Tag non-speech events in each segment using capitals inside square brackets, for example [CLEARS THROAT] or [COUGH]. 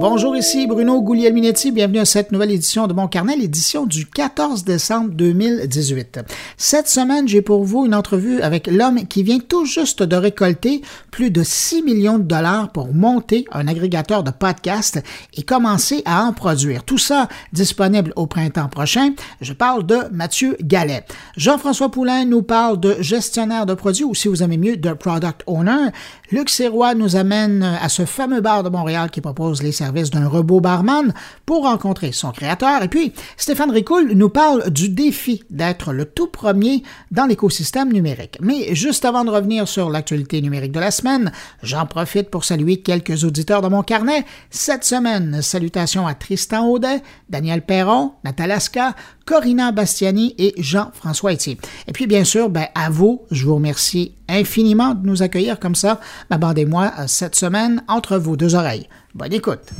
Bonjour, ici Bruno Guglielminetti. Bienvenue à cette nouvelle édition de mon carnet, l'édition du 14 décembre 2018. Cette semaine, j'ai pour vous une entrevue avec l'homme qui vient tout juste de récolter plus de 6 millions de dollars pour monter un agrégateur de podcasts et commencer à en produire. Tout ça disponible au printemps prochain. Je parle de Mathieu Gallet. Jean-François Poulain nous parle de gestionnaire de produits ou si vous aimez mieux, de product owner. Luc Serrois nous amène à ce fameux bar de Montréal qui propose les services d'un robot barman pour rencontrer son créateur. Et puis, Stéphane Ricoul nous parle du défi d'être le tout premier dans l'écosystème numérique. Mais juste avant de revenir sur l'actualité numérique de la semaine, j'en profite pour saluer quelques auditeurs de mon carnet. Cette semaine, salutations à Tristan Audet, Daniel Perron, Natalaska, Corinna Bastiani et Jean-François Etier. Et puis, bien sûr, ben, à vous, je vous remercie infiniment de nous accueillir comme ça. Abandez-moi euh, cette semaine entre vos deux oreilles. Bonne écoute.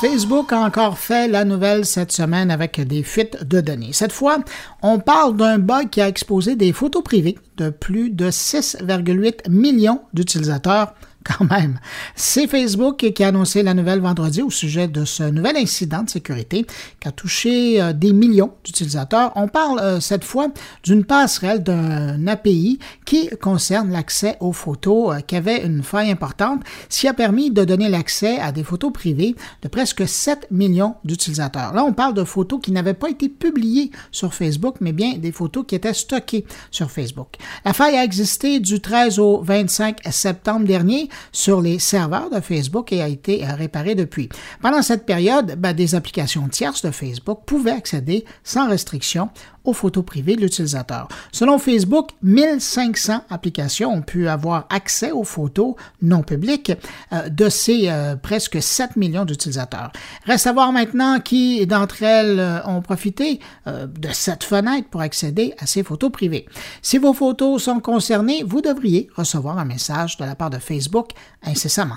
Facebook a encore fait la nouvelle cette semaine avec des fuites de données. Cette fois, on parle d'un bug qui a exposé des photos privées de plus de 6,8 millions d'utilisateurs quand même. C'est Facebook qui a annoncé la nouvelle vendredi au sujet de ce nouvel incident de sécurité qui a touché euh, des millions d'utilisateurs. On parle euh, cette fois d'une passerelle d'un API qui concerne l'accès aux photos euh, qui avait une faille importante, ce qui a permis de donner l'accès à des photos privées de presque 7 millions d'utilisateurs. Là, on parle de photos qui n'avaient pas été publiées sur Facebook, mais bien des photos qui étaient stockées sur Facebook. La faille a existé du 13 au 25 septembre dernier sur les serveurs de Facebook et a été euh, réparé depuis. Pendant cette période, ben, des applications tierces de Facebook pouvaient accéder sans restriction aux photos privées de l'utilisateur. Selon Facebook, 1500 applications ont pu avoir accès aux photos non publiques euh, de ces euh, presque 7 millions d'utilisateurs. Reste à voir maintenant qui d'entre elles euh, ont profité de cette fenêtre pour accéder à ces photos privées. Si vos photos sont concernées, vous devriez recevoir un message de la part de Facebook incessamment.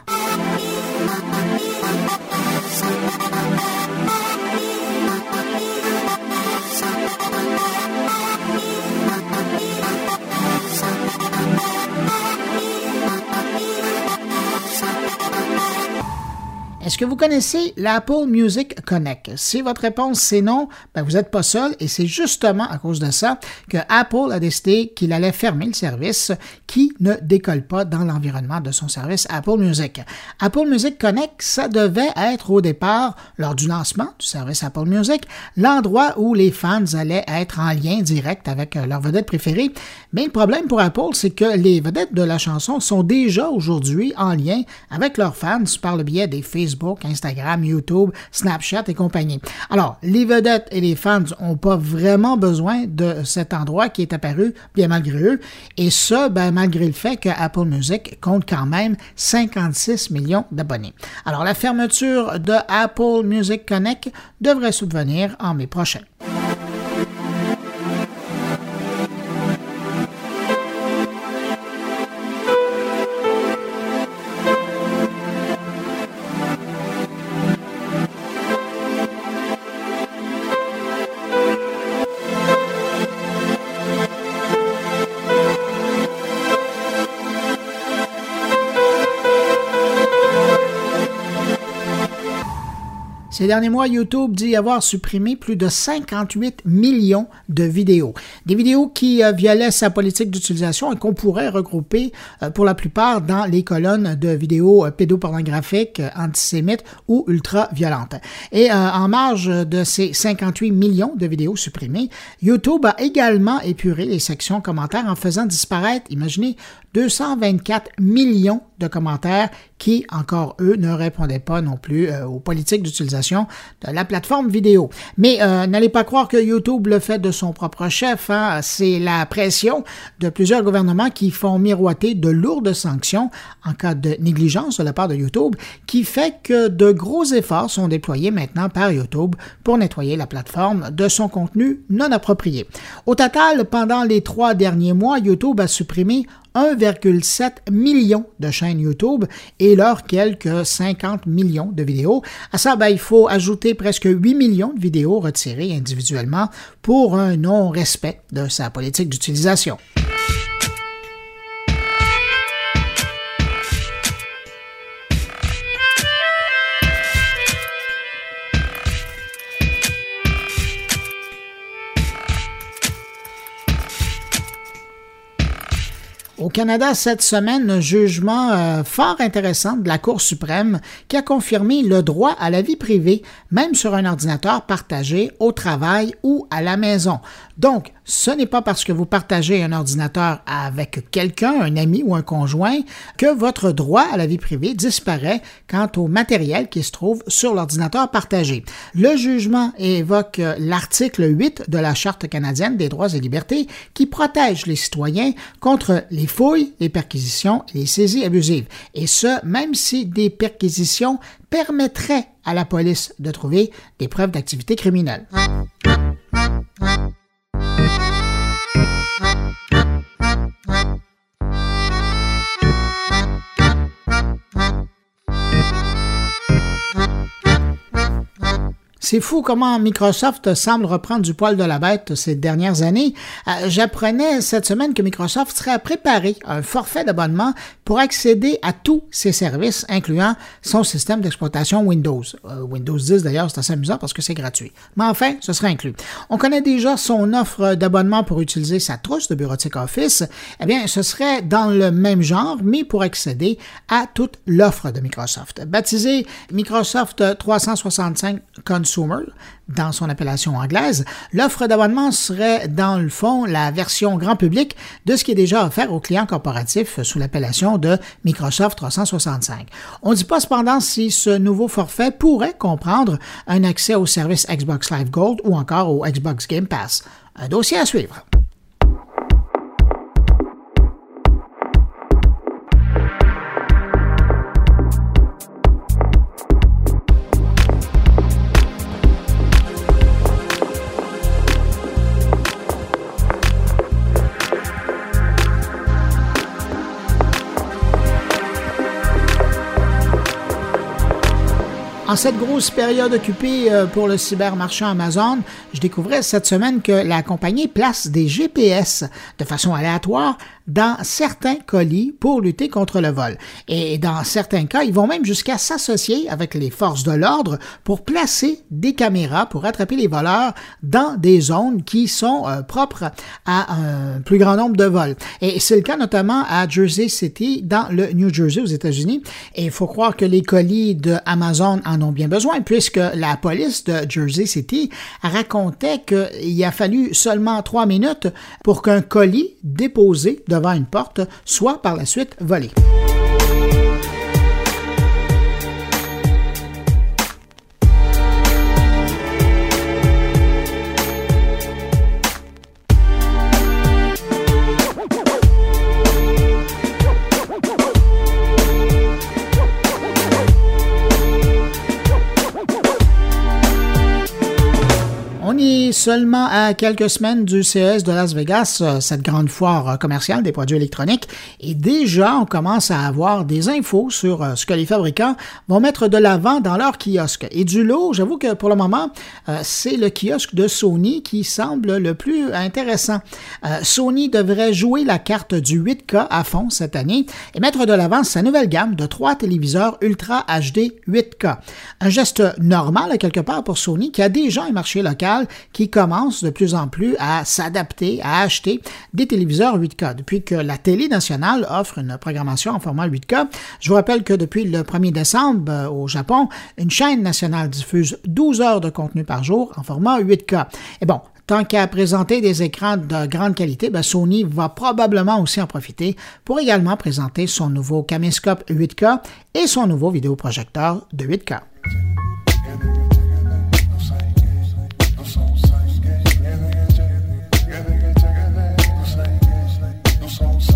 Est-ce que vous connaissez l'Apple Music Connect? Si votre réponse c'est non, ben vous n'êtes pas seul et c'est justement à cause de ça que Apple a décidé qu'il allait fermer le service qui ne décolle pas dans l'environnement de son service Apple Music. Apple Music Connect, ça devait être au départ, lors du lancement du service Apple Music, l'endroit où les fans allaient être en lien direct avec leur vedette préférée. Mais le problème pour Apple, c'est que les vedettes de la chanson sont déjà aujourd'hui en lien avec leurs fans par le biais des Facebook Facebook, Instagram, YouTube, Snapchat et compagnie. Alors, les vedettes et les fans n'ont pas vraiment besoin de cet endroit qui est apparu bien malgré eux. Et ça, ben, malgré le fait que Apple Music compte quand même 56 millions d'abonnés. Alors, la fermeture de Apple Music Connect devrait subvenir en mai prochain. Ces derniers mois, YouTube dit avoir supprimé plus de 58 millions de vidéos. Des vidéos qui euh, violaient sa politique d'utilisation et qu'on pourrait regrouper euh, pour la plupart dans les colonnes de vidéos euh, pédopornographiques, antisémites ou ultra-violentes. Et en marge de ces 58 millions de vidéos supprimées, YouTube a également épuré les sections commentaires en faisant disparaître, imaginez, 224 millions commentaires qui, encore eux, ne répondaient pas non plus euh, aux politiques d'utilisation de la plateforme vidéo. Mais euh, n'allez pas croire que YouTube le fait de son propre chef. Hein. C'est la pression de plusieurs gouvernements qui font miroiter de lourdes sanctions en cas de négligence de la part de YouTube, qui fait que de gros efforts sont déployés maintenant par YouTube pour nettoyer la plateforme de son contenu non approprié. Au total, pendant les trois derniers mois, YouTube a supprimé 1,7 million de chaînes YouTube et leurs quelques 50 millions de vidéos. À ça, ben, il faut ajouter presque 8 millions de vidéos retirées individuellement pour un non-respect de sa politique d'utilisation. Canada, cette semaine, un jugement euh, fort intéressant de la Cour suprême qui a confirmé le droit à la vie privée, même sur un ordinateur partagé au travail ou à la maison. Donc, ce n'est pas parce que vous partagez un ordinateur avec quelqu'un, un ami ou un conjoint, que votre droit à la vie privée disparaît quant au matériel qui se trouve sur l'ordinateur partagé. Le jugement évoque l'article 8 de la Charte canadienne des droits et libertés qui protège les citoyens contre les fouilles, les perquisitions et les saisies abusives. Et ce, même si des perquisitions permettraient à la police de trouver des preuves d'activité criminelle. Thank you. C'est fou comment Microsoft semble reprendre du poil de la bête ces dernières années. Euh, j'apprenais cette semaine que Microsoft serait à préparer un forfait d'abonnement pour accéder à tous ses services, incluant son système d'exploitation Windows. Euh, Windows 10 d'ailleurs, c'est assez amusant parce que c'est gratuit. Mais enfin, ce serait inclus. On connaît déjà son offre d'abonnement pour utiliser sa trousse de bureautique Office. Eh bien, ce serait dans le même genre, mais pour accéder à toute l'offre de Microsoft. Baptisé Microsoft 365 Console dans son appellation anglaise, l'offre d'abonnement serait dans le fond la version grand public de ce qui est déjà offert aux clients corporatifs sous l'appellation de Microsoft 365. On ne dit pas cependant si ce nouveau forfait pourrait comprendre un accès au service Xbox Live Gold ou encore au Xbox Game Pass. Un dossier à suivre. En cette grosse période occupée euh, pour le cybermarchand Amazon, je découvrais cette semaine que la compagnie place des GPS de façon aléatoire dans certains colis pour lutter contre le vol. Et dans certains cas, ils vont même jusqu'à s'associer avec les forces de l'ordre pour placer des caméras pour attraper les voleurs dans des zones qui sont euh, propres à un plus grand nombre de vols. Et c'est le cas notamment à Jersey City, dans le New Jersey aux États-Unis. Et il faut croire que les colis de Amazon en ont bien besoin, puisque la police de Jersey City racontait qu'il a fallu seulement trois minutes pour qu'un colis déposé devant une porte soit par la suite volé. Seulement à quelques semaines du CES de Las Vegas, euh, cette grande foire euh, commerciale des produits électroniques, et déjà on commence à avoir des infos sur euh, ce que les fabricants vont mettre de l'avant dans leur kiosque. Et du lot, j'avoue que pour le moment, c'est le kiosque de Sony qui semble le plus intéressant. Sony devrait jouer la carte du 8K à fond cette année et mettre de l'avant sa nouvelle gamme de trois téléviseurs Ultra HD 8K. Un geste normal quelque part pour Sony qui a déjà un marché local qui commence de plus en plus à s'adapter, à acheter des téléviseurs 8K. Depuis que la télé nationale offre une programmation en format 8K, je vous rappelle que depuis le 1er décembre euh, au Japon, une chaîne nationale diffuse 12 heures de contenu par jour en format 8K. Et bon, tant qu'à présenter des écrans de grande qualité, ben, Sony va probablement aussi en profiter pour également présenter son nouveau caméscope 8K et son nouveau vidéoprojecteur de 8K. so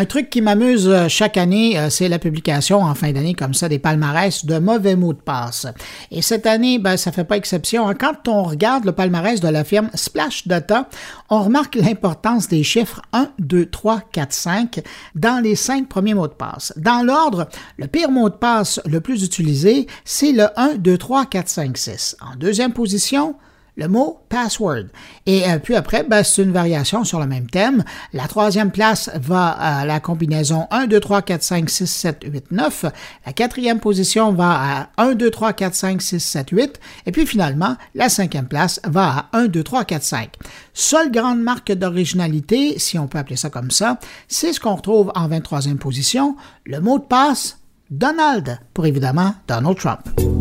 Un truc qui m'amuse euh, chaque année, euh, c'est la publication en fin d'année comme ça des palmarès de mauvais mots de passe. Et cette année, ben, ça fait pas exception. Hein. Quand on regarde le palmarès de la firme Splash Data, on remarque l'importance des chiffres 1, 2, 3, 4, 5 dans les cinq premiers mots de passe. Dans l'ordre, le pire mot de passe le plus utilisé, c'est le 1, 2, 3, 4, 5, 6. En deuxième position, le mot password. Et euh, puis après, ben, c'est une variation sur le même thème. La troisième place va à la combinaison 1, 2, 3, 4, 5, 6, 7, 8, 9. La quatrième position va à 1, 2, 3, 4, 5, 6, 7, 8. Et puis finalement, la cinquième place va à 1, 2, 3, 4, 5. Seule grande marque d'originalité, si on peut appeler ça comme ça, c'est ce qu'on retrouve en 23e position, le mot de passe Donald, pour évidemment Donald Trump.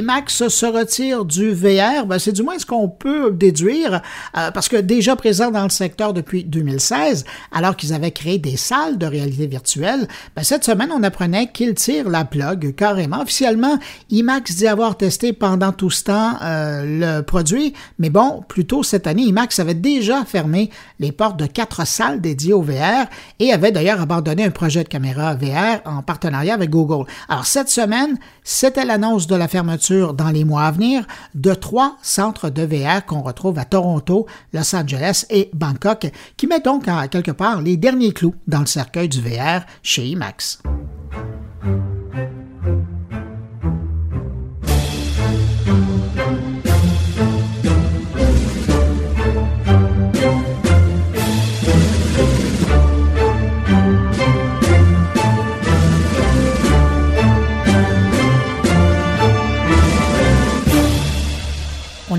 IMAX se retire du VR, ben c'est du moins ce qu'on peut déduire, euh, parce que déjà présent dans le secteur depuis 2016, alors qu'ils avaient créé des salles de réalité virtuelle, ben cette semaine, on apprenait qu'ils tirent la plug carrément. Officiellement, IMAX dit avoir testé pendant tout ce temps euh, le produit, mais bon, plus tôt cette année, IMAX avait déjà fermé les portes de quatre salles dédiées au VR et avait d'ailleurs abandonné un projet de caméra VR en partenariat avec Google. Alors cette semaine, c'était l'annonce de la fermeture dans les mois à venir de trois centres de VR qu'on retrouve à Toronto, Los Angeles et Bangkok, qui met donc à quelque part les derniers clous dans le cercueil du VR chez IMAX.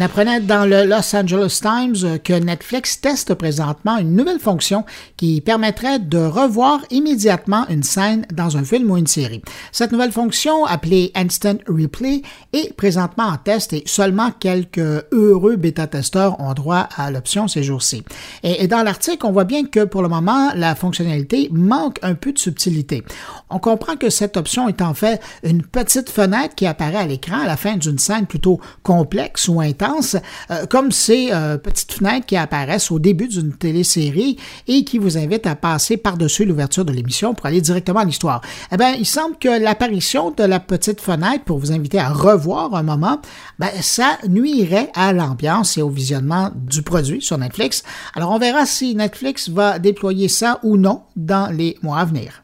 On apprenait dans le Los Angeles Times que Netflix teste présentement une nouvelle fonction qui permettrait de revoir immédiatement une scène dans un film ou une série. Cette nouvelle fonction, appelée Instant Replay, est présentement en test et seulement quelques heureux bêta-testeurs ont droit à l'option ces jours-ci. Et, dans l'article, on voit bien que pour le moment, la fonctionnalité manque un peu de subtilité. On comprend que cette option est en fait une petite fenêtre qui apparaît à l'écran à la fin d'une scène plutôt complexe ou intense euh, comme ces euh, petites fenêtres qui apparaissent au début d'une télésérie et qui vous invitent à passer par-dessus l'ouverture de l'émission pour aller directement à l'histoire. Eh bien, il semble que l'apparition de la petite fenêtre pour vous inviter à revoir un moment, ben, ça nuirait à l'ambiance et au visionnement du produit sur Netflix. Alors, on verra si Netflix va déployer ça ou non dans les mois à venir.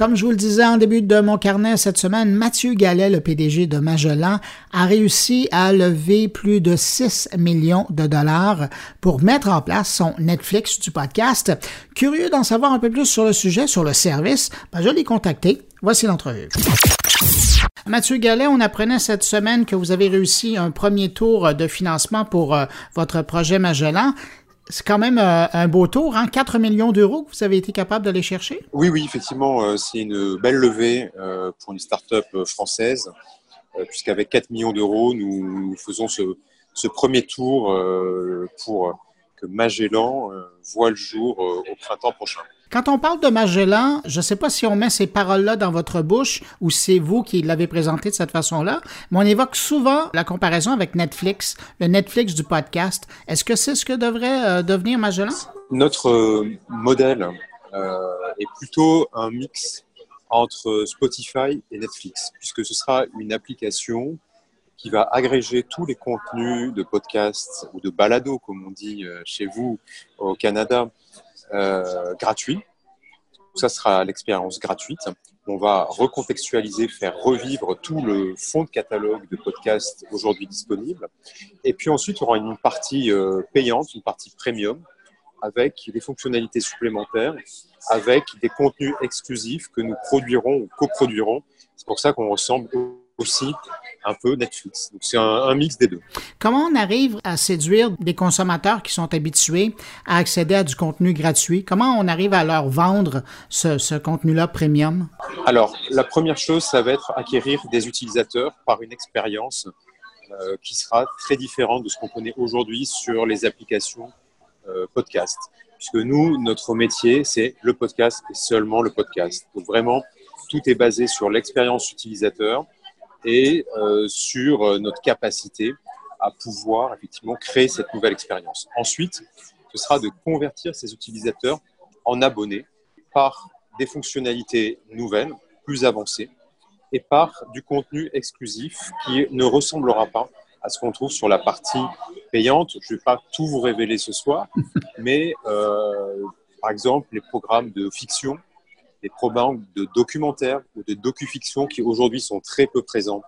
Comme je vous le disais en début de mon carnet cette semaine, Mathieu Gallet, le PDG de Magellan, a réussi à lever plus de 6 millions de dollars pour mettre en place son Netflix du podcast. Curieux d'en savoir un peu plus sur le sujet, sur le service, ben je l'ai contacté. Voici l'entrevue. Mathieu Gallet, on apprenait cette semaine que vous avez réussi un premier tour de financement pour euh, votre projet Magellan c'est quand même euh, un beau tour, hein? 4 millions d'euros que vous avez été capable d'aller chercher? Oui, oui, effectivement, euh, c'est une belle levée euh, pour une start-up française, puisqu'avec 4 millions d'euros, nous, faisons ce, ce premier tour pour que Magellan voit le jour au printemps prochain. Quand on parle de Magellan, je ne sais pas si on met ces paroles-là dans votre bouche ou c'est vous qui l'avez présenté de cette façon-là, mais on évoque souvent la comparaison avec Netflix, le Netflix du podcast. Est-ce que c'est ce que devrait euh, devenir Magellan? Notre euh, modèle euh, est plutôt un mix entre Spotify et Netflix, puisque ce sera une application qui va agréger tous les contenus de podcasts ou de balado, comme on dit chez vous au Canada, euh, gratuits. Ça sera l'expérience gratuite. On va recontextualiser, faire revivre tout le fond de catalogue de podcasts aujourd'hui disponible. Et puis ensuite, il y aura une partie euh, payante, une partie premium, avec des fonctionnalités supplémentaires, avec des contenus exclusifs que nous produirons ou coproduirons. C'est pour ça qu'on ressemble aussi un peu Netflix. Donc c'est un, mix des deux. Comment on arrive à séduire des consommateurs qui sont habitués à accéder à du contenu gratuit? Comment on arrive à leur vendre ce, contenu-là premium? Alors, la première chose, ça va être acquérir des utilisateurs par une expérience euh, qui sera très différente de ce qu'on connaît aujourd'hui sur les applications euh, podcast. Puisque nous, notre métier, c'est le podcast et seulement le podcast. Donc vraiment, tout est basé sur l'expérience utilisateur, et euh, sur euh, notre capacité à pouvoir effectivement créer cette nouvelle expérience. Ensuite, ce sera de convertir ces utilisateurs en abonnés par des fonctionnalités nouvelles, plus avancées, et par du contenu exclusif qui ne ressemblera pas à ce qu'on trouve sur la partie payante. Je ne vais pas tout vous révéler ce soir, [LAUGHS] mais euh, par exemple les programmes de fiction des programmes de documentaires ou de docu-fiction qui aujourd'hui sont très peu présents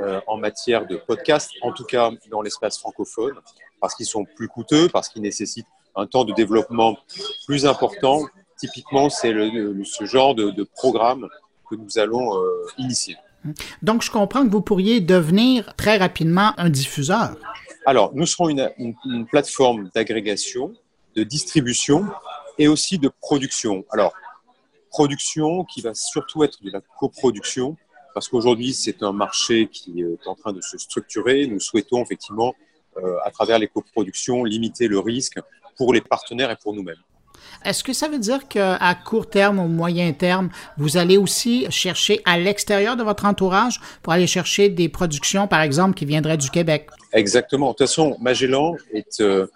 euh, en matière de podcast, en tout cas dans l'espace francophone, parce qu'ils sont plus coûteux, parce qu'ils nécessitent un temps de développement plus important. Typiquement, c'est ce genre de, programme que nous allons euh, initier. Donc, je comprends que vous pourriez devenir très rapidement un diffuseur. Alors, nous serons une, une plateforme d'agrégation, de distribution et aussi de production. Alors, production qui va surtout être de la coproduction, parce qu'aujourd'hui, c'est un marché qui est en train de se structurer. Nous souhaitons effectivement, euh, à travers les coproductions, limiter le risque pour les partenaires et pour nous-mêmes. Est-ce que ça veut dire qu'à court terme ou moyen terme, vous allez aussi chercher à l'extérieur de votre entourage pour aller chercher des productions, par exemple, qui viendraient du Québec? Exactement. De toute façon, Magellan est euh,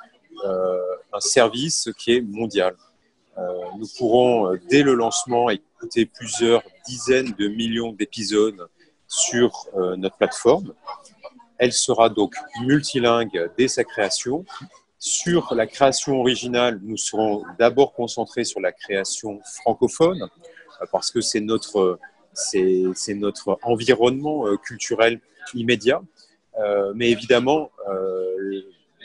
euh, un service qui est mondial. Euh, nous pourrons, euh, dès le lancement, écouter plusieurs dizaines de millions d'épisodes sur euh, notre plateforme. Elle sera donc multilingue dès sa création. Sur la création originale, nous serons d'abord concentrés sur la création francophone, parce que c'est notre, c'est, notre environnement culturel immédiat. mais évidemment,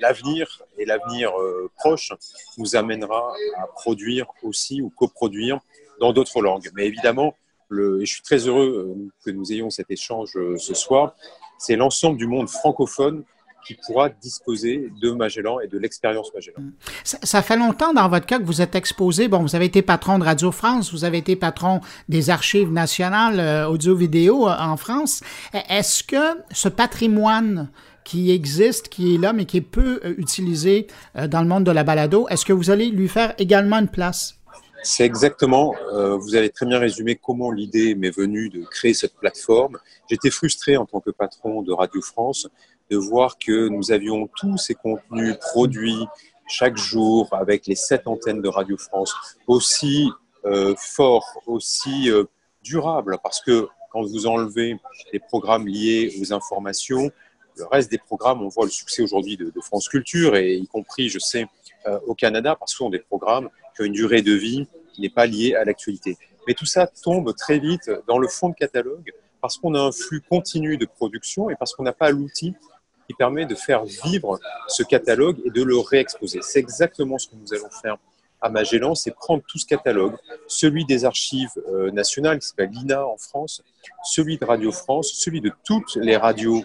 l'avenir et l'avenir euh, proche nous amènera à produire aussi ou coproduire dans d'autres langues. Mais évidemment, et je suis très heureux euh, que nous ayons cet échange euh, ce soir, c'est l'ensemble du monde francophone qui pourra disposer de Magellan et de l'expérience Magellan. Ça, fait longtemps dans votre cas que vous êtes exposé. Bon, vous avez été patron de Radio France, vous avez été patron des archives nationales audio-vidéo en France. Est-ce que ce patrimoine qui existe, qui est là, mais qui est peu euh, utilisé euh, dans le monde de la balado. Est-ce que vous allez lui faire également une place? C'est exactement, euh, vous avez très bien résumé comment l'idée m'est venue de créer cette plateforme. J'étais frustré en tant que patron de Radio France de voir que nous avions tous ces contenus produits chaque jour avec les sept antennes de Radio France aussi forts, aussi durables, parce que quand vous enlevez les programmes liés aux informations, le reste des programmes, on voit le succès aujourd'hui de, France Culture, et y compris, je sais, euh, au Canada, parce ce sont des programmes qui ont une durée de vie qui n'est pas liée à l'actualité. Mais tout ça tombe très vite dans le fond de catalogue, parce qu'on a un flux continu de production et parce qu'on n'a pas l'outil qui permet de faire vivre ce catalogue et de le réexposer. C'est exactement ce que nous allons faire à Magellan, c'est prendre tout ce catalogue, celui des archives euh, nationales, qui s'appelle l'INA en France, celui de Radio France, celui de toutes les radios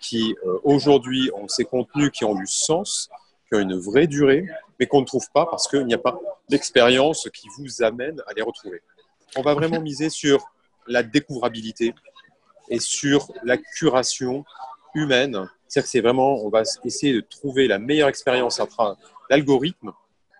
qui euh, aujourd'hui ont ces contenus qui ont du sens, qui ont une vraie durée, mais qu'on ne trouve pas parce qu'il n'y a pas d'expérience qui vous amène à les retrouver. On va vraiment miser sur la découvrabilité et sur la curation humaine. C'est-à-dire que c'est vraiment, on va essayer de trouver la meilleure expérience entre l'algorithme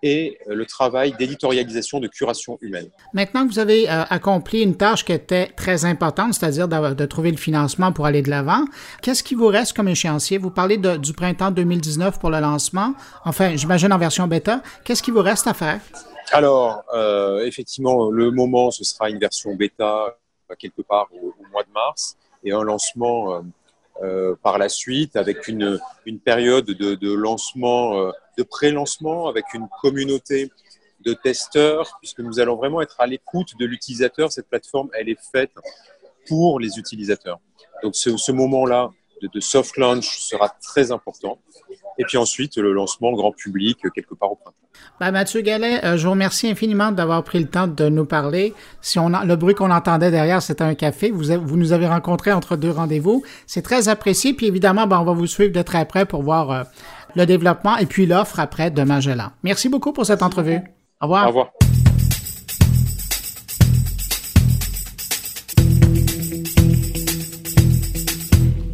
et euh, le travail d'éditorialisation de curation humaine. Maintenant que vous avez euh, accompli une tâche qui était très importante, c'est-à-dire de, trouver le financement pour aller de l'avant, qu'est-ce qui vous reste comme échéancier? Vous parlez du printemps 2019 pour le lancement, enfin, j'imagine en version bêta. Qu'est-ce qui vous reste à faire? Alors, euh, effectivement, le moment, ce sera une version bêta quelque part au, mois de mars et un lancement par la suite avec une, une période de, lancement, de pré-lancement avec une communauté de testeurs, puisque nous allons vraiment être à l'écoute de l'utilisateur. Cette plateforme, elle est faite pour les utilisateurs. Donc ce moment-là de, de, soft launch sera très important. Et puis ensuite, le lancement grand public quelque part au printemps. Ben, Mathieu Gallet, euh, je vous remercie infiniment d'avoir pris le temps de nous parler. Si on a, le bruit qu'on entendait derrière, c'était un café. Vous, vous nous avez rencontrés entre deux rendez-vous. C'est très apprécié. Puis évidemment, ben, on va vous suivre de très près pour voir euh, le développement et puis l'offre après de Magellan. Merci beaucoup pour cette entrevue. Au revoir. Au revoir.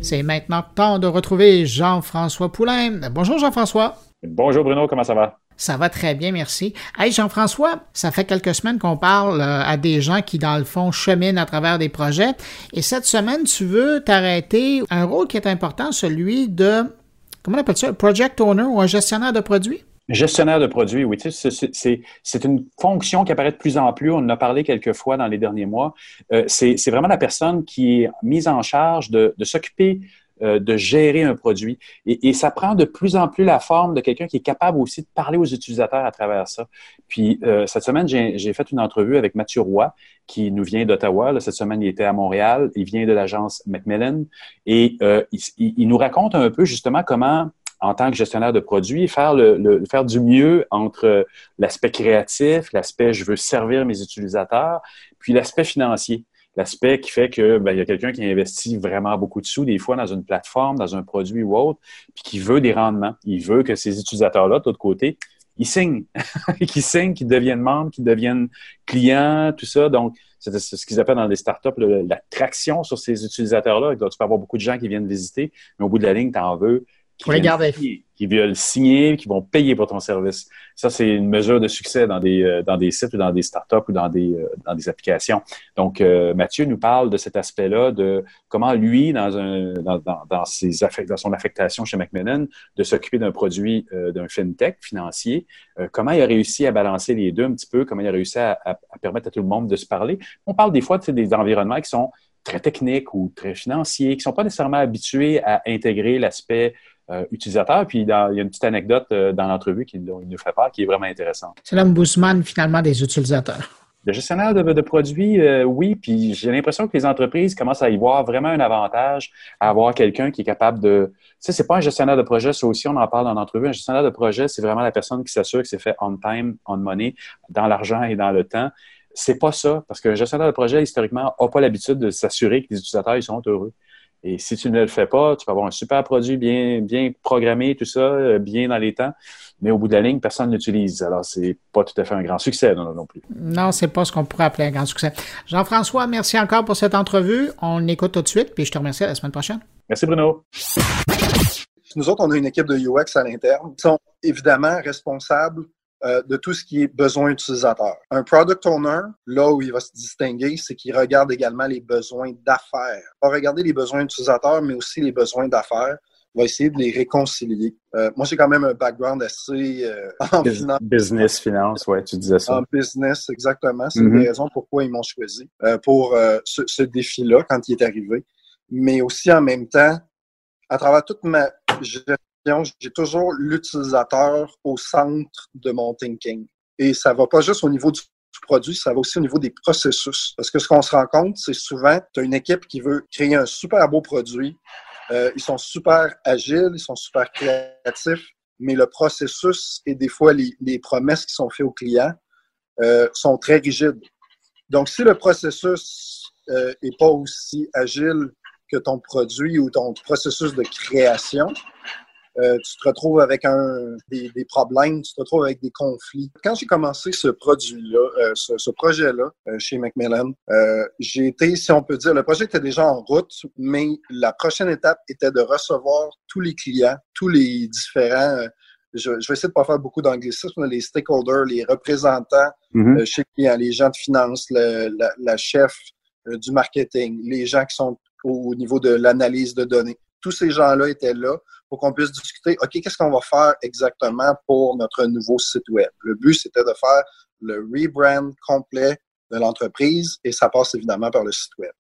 C'est maintenant temps de retrouver Jean-François Poulain. Bonjour Jean-François. Bonjour Bruno, comment ça va? Ça va très bien, merci. Hey Jean-François, ça fait quelques semaines qu'on parle euh, à des gens qui, dans le fond, cheminent à travers des projets. Et cette semaine, tu veux t'arrêter un rôle qui est important, celui de, comment on appelle ça, project owner ou un gestionnaire de produits? Gestionnaire de produits, oui. C'est une fonction qui apparaît de plus en plus. On en a parlé quelques fois dans les derniers mois. Euh, c'est vraiment la personne qui est mise en charge de, de s'occuper euh, de gérer un produit. Et, et, ça prend de plus en plus la forme de quelqu'un qui est capable aussi de parler aux utilisateurs à travers ça. Puis euh, cette semaine, j'ai fait une entrevue avec Mathieu Roy, qui nous vient d'Ottawa. Cette semaine, il était à Montréal. Il vient de l'agence Macmillan. Et euh, il, il, nous raconte un peu justement comment en tant que gestionnaire de produits, faire, du mieux entre l'aspect créatif, l'aspect je veux servir mes utilisateurs, puis l'aspect financier. L'aspect qui fait que ben, il y a quelqu'un qui investit vraiment beaucoup de sous, des fois dans une plateforme, dans un produit ou autre, puis qui veut des rendements. Il veut que ces utilisateurs-là, de l'autre côté, ils signent, [LAUGHS] qu'ils signent, qu'ils deviennent membres, qu'ils deviennent clients, tout ça. Donc, c'est ce qu'ils appellent dans les startups la traction sur ces utilisateurs-là. tu peux avoir beaucoup de gens qui viennent visiter, mais au bout de la ligne, tu en veux qui, les garder. qui veulent signer, qui vont payer pour ton service. Ça, c'est une mesure de succès dans des, euh, dans des sites ou dans des startups ou dans des, euh, dans des applications. Donc, euh, Mathieu nous parle de cet aspect-là, de comment lui, dans, un, dans, dans, son affectation chez Macmillan, de s'occuper d'un produit, d'un fintech financier, comment il a réussi à balancer les deux un petit peu, comment il a réussi à, à, à permettre à tout le monde de se parler? On parle des fois des environnements qui sont très techniques ou très financiers, qui ne sont pas nécessairement habitués à intégrer l'aspect euh, utilisateur. Puis il y a une petite anecdote euh, dans l'entrevue qui nous fait part, qui est vraiment intéressante. C'est l'ombudsman finalement des utilisateurs. Le gestionnaire de, produits, euh, oui, puis j'ai l'impression que les entreprises commencent à y voir vraiment un avantage à avoir quelqu'un qui est capable de. Tu sais, c'est pas un gestionnaire de projet, ça aussi, on en parle dans l'entrevue. Un gestionnaire de projet, c'est vraiment la personne qui s'assure que c'est fait on time, on money, dans l'argent et dans le temps. C'est pas ça, parce qu'un gestionnaire de projet, historiquement, n'a pas l'habitude de s'assurer que les utilisateurs ils sont heureux. Et si tu ne le fais pas, tu vas avoir un super produit bien, bien programmé, tout ça, euh, bien dans les temps, mais au bout de la ligne, personne n'utilise. Alors, c'est pas tout à fait un grand succès non, non plus. Non, c'est pas ce qu'on pourrait appeler un grand succès. Jean-François, merci encore pour cette entrevue. On écoute tout de suite, puis je te remercie à la semaine prochaine. Merci, Bruno. Nous autres, on a une équipe de UX à l'interne qui sont évidemment responsables euh, de tout ce qui est besoin utilisateur. Un product owner, là où il va se distinguer, c'est qu'il regarde également les besoins d'affaires. Il va regarder les besoins utilisateurs, mais aussi les besoins d'affaires. Il va essayer de les réconcilier. Euh, moi, j'ai quand même un background assez euh, en finance. Business, finance, ouais, tu disais ça. En business, exactement. C'est une mm-hmm. des raisons pourquoi ils m'ont choisi pour ce, ce défi-là quand il est arrivé. Mais aussi en même temps, à travers toute ma j'ai toujours l'utilisateur au centre de mon thinking. Et ça va pas juste au niveau du produit, ça va aussi au niveau des processus. Parce que ce qu'on se rend compte, c'est souvent, tu as une équipe qui veut créer un super beau produit. Euh, ils sont super agiles, ils sont super créatifs, mais le processus et des fois les, promesses qui sont faites aux clients euh, sont très rigides. Donc, si le processus euh, est pas aussi agile que ton produit ou ton processus de création, euh, tu te retrouves avec un, des, des, problèmes, tu te retrouves avec des conflits. Quand j'ai commencé ce produit-là, euh, ce, ce projet-là euh, chez Macmillan, j'ai été, si on peut dire, le projet était déjà en route, mais la prochaine étape était de recevoir tous les clients, tous les différents je, je, vais essayer de pas faire beaucoup d'anglicisme, les stakeholders, les représentants mm-hmm. chez les clients, les gens de finance, le, la, la, chef du marketing, les gens qui sont au niveau de l'analyse de données. Tous ces gens-là étaient là pour qu'on puisse discuter, OK, qu'est-ce qu'on va faire exactement pour notre nouveau site web? Le but, c'était de faire le rebrand complet de l'entreprise et ça passe évidemment par le site web.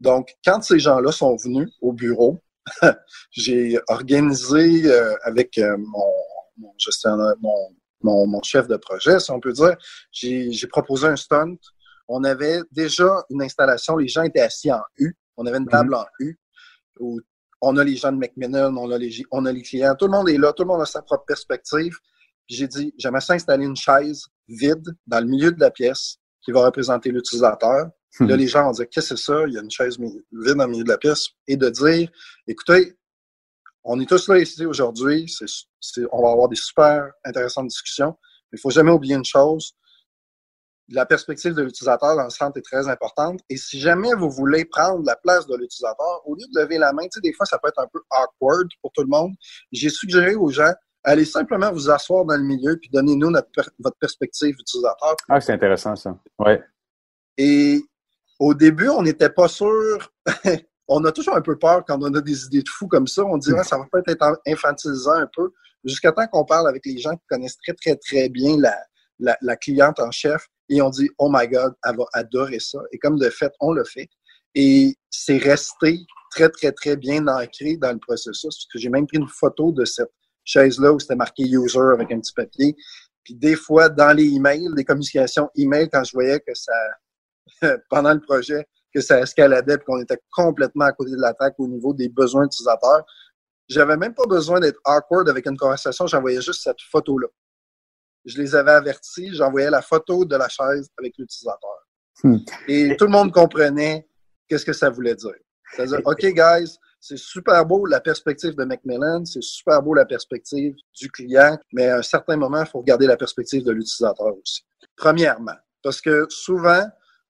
Donc, quand ces gens-là sont venus au bureau, [LAUGHS] j'ai organisé euh, avec euh, mon, mon gestionnaire, mon, mon, mon, chef de projet, si on peut dire, j'ai proposé un stunt. On avait déjà une installation, les gens étaient assis en U. On avait une mhm. table en U où on a les gens de Macmillan, on a les, on a les clients, tout le monde est là, tout le monde a sa propre perspective. J'ai dit, j'aimerais ça installer une chaise vide dans le milieu de la pièce qui va représenter l'utilisateur. Là, les gens vont dire, qu'est-ce que c'est ça? Il y a une chaise vide dans le milieu de la pièce. Et de dire, écoutez, on est tous là ici aujourd'hui, on va avoir des super intéressantes discussions, mais il faut jamais oublier une chose, la perspective de l'utilisateur dans le centre est très importante. Et si jamais vous voulez prendre la place de l'utilisateur, au lieu de lever la main, tu sais, des fois, ça peut être un peu awkward pour tout le monde. J'ai suggéré aux gens, allez simplement vous asseoir dans le milieu puis donnez-nous votre perspective utilisateur. Ah, c'est intéressant, ça. Ouais. Et au début, on n'était pas sûr. [LAUGHS] on a toujours un peu peur quand on a des idées de fou comme ça. On dirait ça va peut-être être infantilisant un peu, jusqu'à temps qu'on parle avec les gens qui connaissent très, très, très bien la, la, cliente en chef et on dit Oh my God, elle va adorer ça. Et comme de fait, on le fait. Et c'est resté très, très, très bien ancré dans le processus. Parce que j'ai même pris une photo de cette chaise-là où c'était marqué user avec un petit papier. Puis des fois, dans les emails, les communications email, quand je voyais que ça, [LAUGHS] pendant le projet, que ça escaladait et qu'on était complètement à côté de l'attaque au niveau des besoins utilisateurs, j'avais même pas besoin d'être awkward avec une conversation, j'envoyais juste cette photo-là. Je les avais avertis, j'envoyais la photo de la chaise avec l'utilisateur. Hmm. Et tout le monde comprenait qu'est-ce que ça voulait dire. C'est-à-dire, OK, guys, c'est super beau la perspective de Macmillan, c'est super beau la perspective du client, mais à un certain moment, il faut regarder la perspective de l'utilisateur aussi. Premièrement, parce que souvent,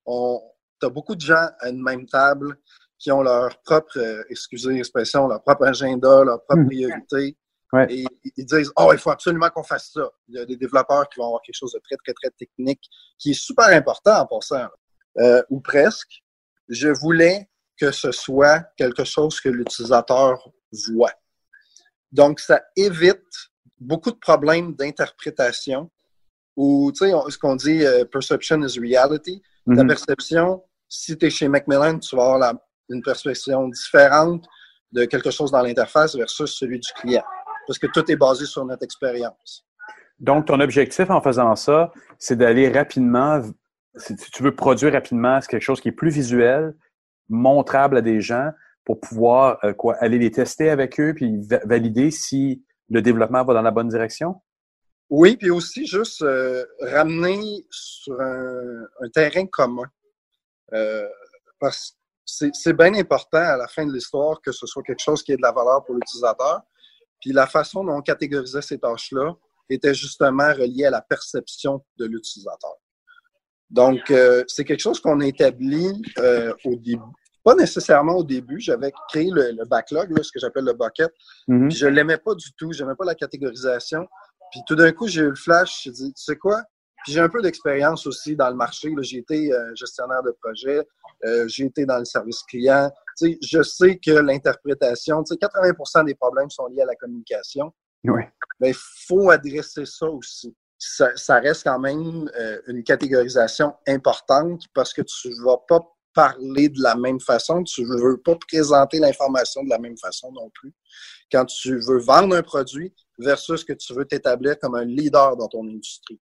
on, as beaucoup de gens à une même table qui ont leur propre, euh, excusez l'expression, leur propre agenda, leur propre hmm. priorité. Et ils disent, oh, il faut absolument qu'on fasse ça. Il y a des développeurs qui vont avoir quelque chose de très, très, très technique qui est super important en passant, euh, ou presque. Je voulais que ce soit quelque chose que l'utilisateur voit. Donc, ça évite beaucoup de problèmes d'interprétation ou, tu sais, ce qu'on dit euh, perception is reality. Ta mhm. perception, si tu es chez Macmillan, tu vas avoir une perception différente de quelque chose dans l'interface versus celui du client. Parce que tout est basé sur notre expérience. Donc, ton objectif en faisant ça, c'est d'aller rapidement, si tu veux produire rapidement quelque chose qui est plus visuel, montrable à des gens pour pouvoir euh, quoi, aller les tester avec eux puis valider si le développement va dans la bonne direction? Oui, puis aussi juste euh, ramener sur un, terrain commun. Euh, parce que c'est bien important à la fin de l'histoire que ce soit quelque chose qui ait de la valeur pour l'utilisateur. Puis la façon dont on catégorisait ces tâches-là était justement reliée à la perception de l'utilisateur. Donc, euh, c'est quelque chose qu'on a établi euh, au début. Pas nécessairement au début. J'avais créé le, backlog, ce que j'appelle le bucket. Mm-hmm. Puis je l'aimais pas du tout. J'aimais pas la catégorisation. Puis tout d'un coup, j'ai eu le flash. J'ai dit, tu sais quoi? Puis j'ai un peu d'expérience aussi dans le marché. J'ai été euh, gestionnaire de projet. j'ai été dans le service client. Tu sais, je sais que l'interprétation, tu sais, 80% des problèmes sont liés à la communication. Oui. Mais il faut adresser ça aussi ça, reste quand même euh, une catégorisation importante parce que tu ne vas pas parler de la même façon, tu ne veux pas présenter l'information de la même façon non plus. Quand tu veux vendre un produit versus que tu veux t'établir comme un leader dans ton industrie.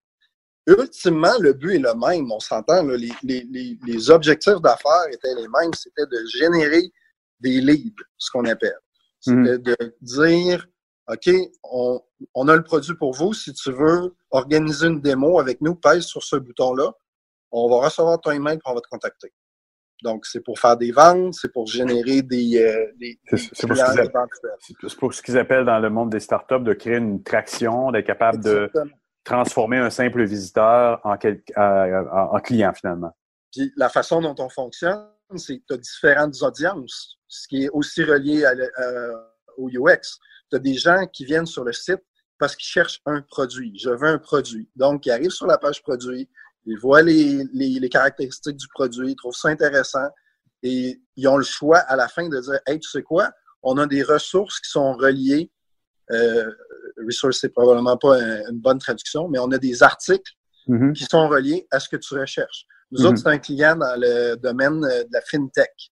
Ultimement, le but est le même, on s'entend, les, les, les, objectifs d'affaires étaient les mêmes, c'était de générer des leads, ce qu'on appelle. C'était mm-hmm. de dire, OK, on, on, a le produit pour vous. Si tu veux organiser une démo avec nous, pèse sur ce bouton-là. On va recevoir ton email et on va te contacter. Donc, c'est pour faire des ventes, c'est pour générer des, euh, des, c'est pour, ce qu'ils appellent dans le monde des startups de créer une traction, d'être capable de transformer un simple visiteur en, en, client finalement. Puis la façon dont on fonctionne, c'est que tu as différentes audiences, ce qui est aussi relié à, euh, au UX tu as des gens qui viennent sur le site parce qu'ils cherchent un produit. Je veux un produit. Donc, ils arrivent sur la page produit, ils voient les, les, caractéristiques du produit, ils trouvent ça intéressant et ils ont le choix à la fin de dire Hey, tu sais quoi? On a des ressources qui sont reliées. Euh, resource, c'est probablement pas une bonne traduction, mais on a des articles mm-hmm. qui sont reliés à ce que tu recherches. Nous autres, mm-hmm. c'est un client dans le domaine de la fintech.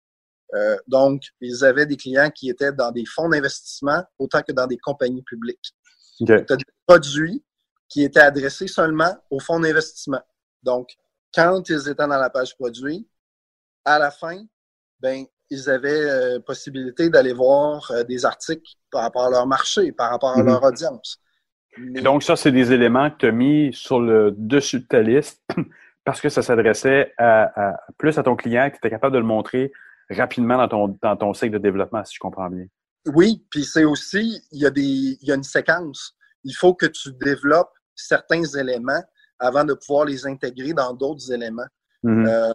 Euh, donc, ils avaient des clients qui étaient dans des fonds d'investissement autant que dans des compagnies publiques. Okay. Tu as des produits qui étaient adressés seulement aux fonds d'investissement. Donc, quand ils étaient dans la page produit, à la fin, ben, ils avaient euh, possibilité d'aller voir euh, des articles par rapport à leur marché, par rapport à Mhm. leur audience. Et donc, ça, c'est des éléments que tu as mis sur le dessus de ta liste [CLEARS THROAT] parce que ça s'adressait à, à- plus à ton client que tu étais capable de le montrer rapidement dans ton, dans ton cycle de développement, si je comprends bien. Oui, puis c'est aussi, il y, a des, il y a une séquence. Il faut que tu développes certains éléments avant de pouvoir les intégrer dans d'autres éléments. Mhm. Euh,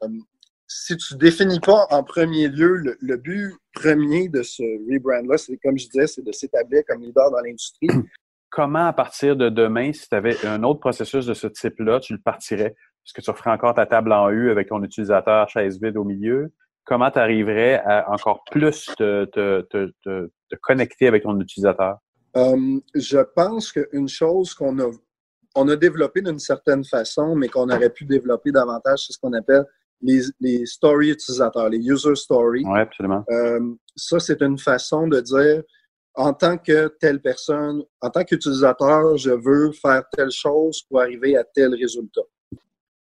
si tu définis pas en premier lieu le, le but premier de ce rebrand-là, c'est comme je disais, c'est de s'établir comme leader dans l'industrie. [CLEARS THROAT] Comment, à partir de demain, si tu avais un autre processus de ce type-là, tu le partirais? Est-ce que tu referais encore ta table en U avec ton utilisateur chaise vide au milieu? Comment tu arriverais à encore plus te, te, te, te, te connecter avec ton utilisateur? Euh, je pense qu'une chose qu'on a, on a développé d'une certaine façon, mais qu'on aurait pu développer davantage, c'est ce qu'on appelle les, les stories utilisateurs, les user stories. Oui, absolument. Euh, ça, c'est une façon de dire, en tant que telle personne, en tant qu'utilisateur, je veux faire telle chose pour arriver à tel résultat.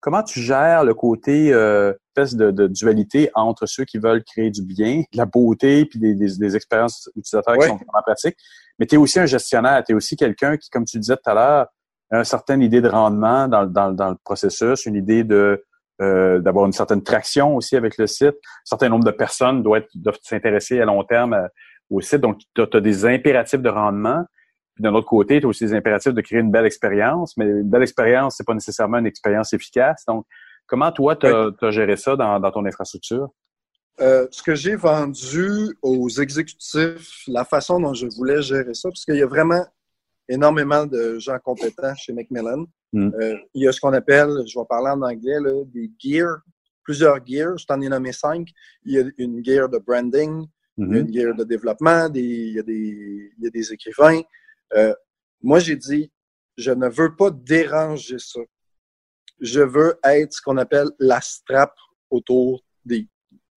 Comment tu gères le côté euh, espèce de, de dualité entre ceux qui veulent créer du bien, de la beauté, puis des, des, des expériences utilisateurs qui sont vraiment pratiques, mais tu es aussi un gestionnaire, tu es aussi quelqu'un qui, comme tu disais tout à l'heure, a une certaine idée de rendement dans, dans, dans le processus, une idée de euh, d'avoir une certaine traction aussi avec le site. Un certain nombre de personnes doivent, doivent s'intéresser à long terme à- au site. Donc, tu as, des impératifs de rendement. Puis d'un autre côté, tu as aussi des impératifs de créer une belle expérience. Mais une belle expérience, c'est pas nécessairement une expérience efficace. Donc, comment toi, tu as, géré ça dans, dans ton infrastructure? Euh, ce que j'ai vendu aux exécutifs, la façon dont je voulais gérer ça, parce qu'il y a vraiment énormément de gens compétents chez Macmillan. Mm. Euh, il y a ce qu'on appelle, je vais parler en anglais, là, des gears, plusieurs gears, je t'en ai nommé cinq. Il y a une gear de branding, Mhm. une gear de développement, des, il, y a des, il y a des écrivains. Euh, moi, j'ai dit, je ne veux pas déranger ça. Je veux être ce qu'on appelle la strap autour des,